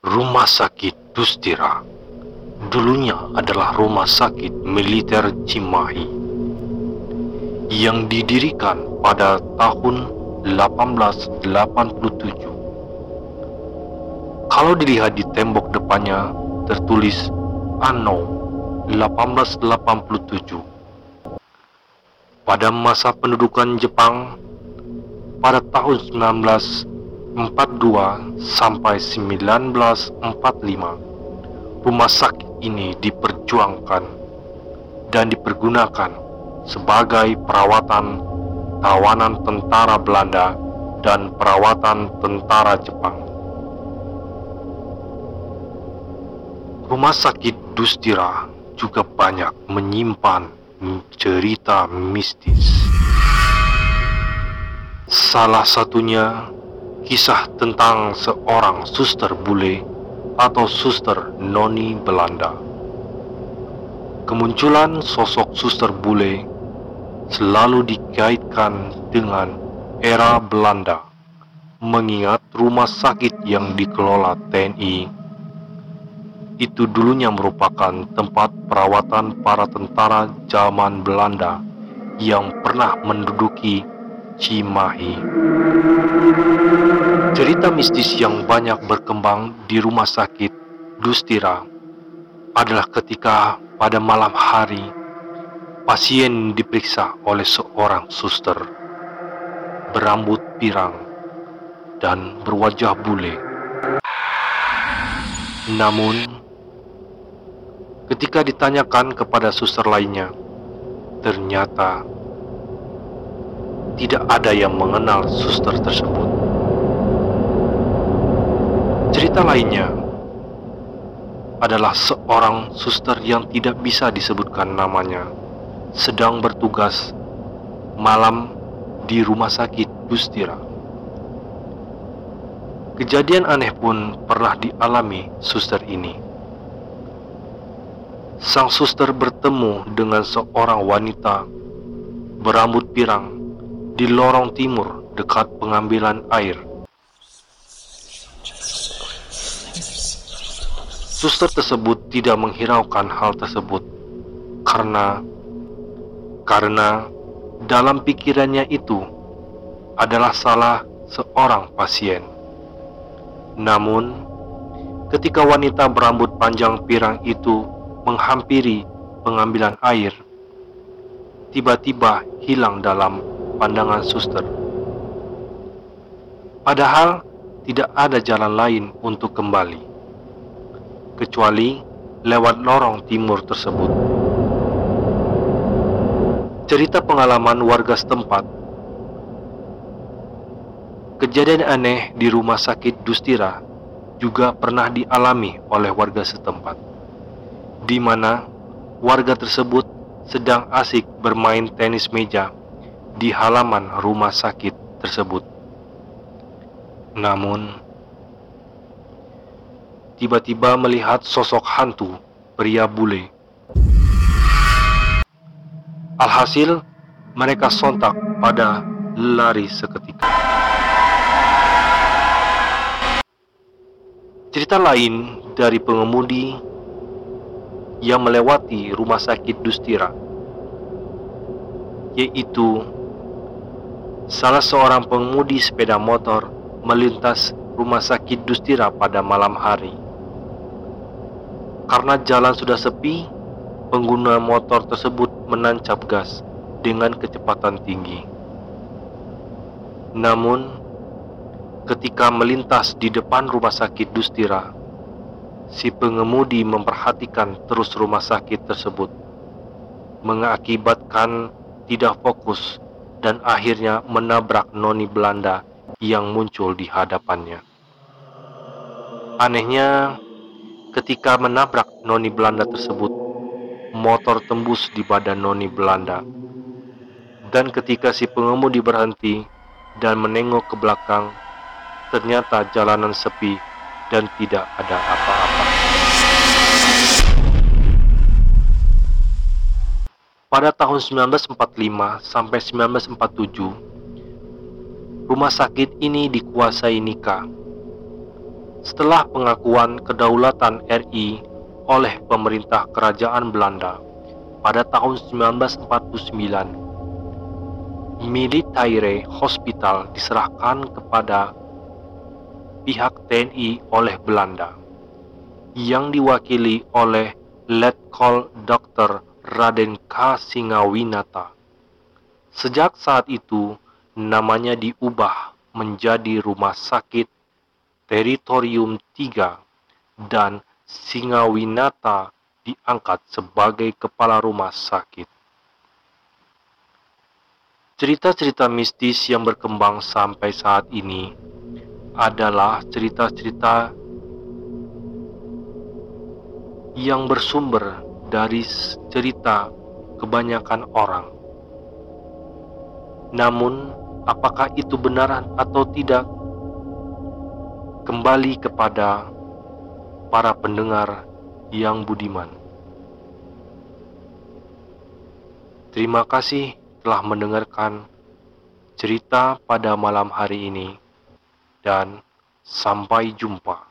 Rumah Sakit Dustira dulunya adalah rumah sakit militer Cimahi yang didirikan pada tahun 1887. Kalau dilihat di tembok depannya tertulis Anno 1887. Pada masa pendudukan Jepang pada tahun 1942 sampai 1945 rumah sakit ini diperjuangkan dan dipergunakan sebagai perawatan tawanan tentara Belanda dan perawatan tentara Jepang. Rumah sakit Dustira juga banyak menyimpan cerita mistis. Salah satunya kisah tentang seorang suster bule atau suster noni Belanda. Kemunculan sosok suster bule selalu dikaitkan dengan era Belanda, mengingat rumah sakit yang dikelola TNI itu dulunya merupakan tempat perawatan para tentara zaman Belanda yang pernah menduduki Cimahi. Cerita mistis yang banyak berkembang di rumah sakit Dustira adalah ketika pada malam hari pasien diperiksa oleh seorang suster berambut pirang dan berwajah bule. Namun, ketika ditanyakan kepada suster lainnya, ternyata tidak ada yang mengenal suster tersebut. Cerita lainnya adalah seorang suster yang tidak bisa disebutkan namanya sedang bertugas malam di rumah sakit Gustira. Kejadian aneh pun pernah dialami suster ini. Sang suster bertemu dengan seorang wanita berambut pirang di lorong timur dekat pengambilan air. Suster tersebut tidak menghiraukan hal tersebut karena karena dalam pikirannya itu adalah salah seorang pasien. Namun, ketika wanita berambut panjang pirang itu menghampiri pengambilan air, tiba-tiba hilang dalam pandangan suster. Padahal tidak ada jalan lain untuk kembali, kecuali lewat lorong timur tersebut. Cerita pengalaman warga setempat Kejadian aneh di rumah sakit Dustira juga pernah dialami oleh warga setempat, di mana warga tersebut sedang asik bermain tenis meja di halaman rumah sakit tersebut. Namun, tiba-tiba melihat sosok hantu pria bule. Alhasil, mereka sontak pada lari seketika. Cerita lain dari pengemudi yang melewati rumah sakit Dustira, yaitu Salah seorang pengemudi sepeda motor melintas rumah sakit Dustira pada malam hari. Karena jalan sudah sepi, pengguna motor tersebut menancap gas dengan kecepatan tinggi. Namun, ketika melintas di depan rumah sakit Dustira, si pengemudi memperhatikan terus rumah sakit tersebut, mengakibatkan tidak fokus dan akhirnya menabrak noni Belanda yang muncul di hadapannya. Anehnya, ketika menabrak noni Belanda tersebut, motor tembus di badan noni Belanda. Dan ketika si pengemudi berhenti dan menengok ke belakang, ternyata jalanan sepi dan tidak ada apa-apa. pada tahun 1945 sampai 1947, rumah sakit ini dikuasai Nika. Setelah pengakuan kedaulatan RI oleh pemerintah kerajaan Belanda pada tahun 1949, Militaire Hospital diserahkan kepada pihak TNI oleh Belanda yang diwakili oleh Letkol Dr. Raden K. Singawinata. Sejak saat itu, namanya diubah menjadi Rumah Sakit Teritorium 3 dan Singawinata diangkat sebagai kepala rumah sakit. Cerita-cerita mistis yang berkembang sampai saat ini adalah cerita-cerita yang bersumber dari cerita kebanyakan orang. Namun, apakah itu benar atau tidak? Kembali kepada para pendengar yang budiman. Terima kasih telah mendengarkan cerita pada malam hari ini, dan sampai jumpa.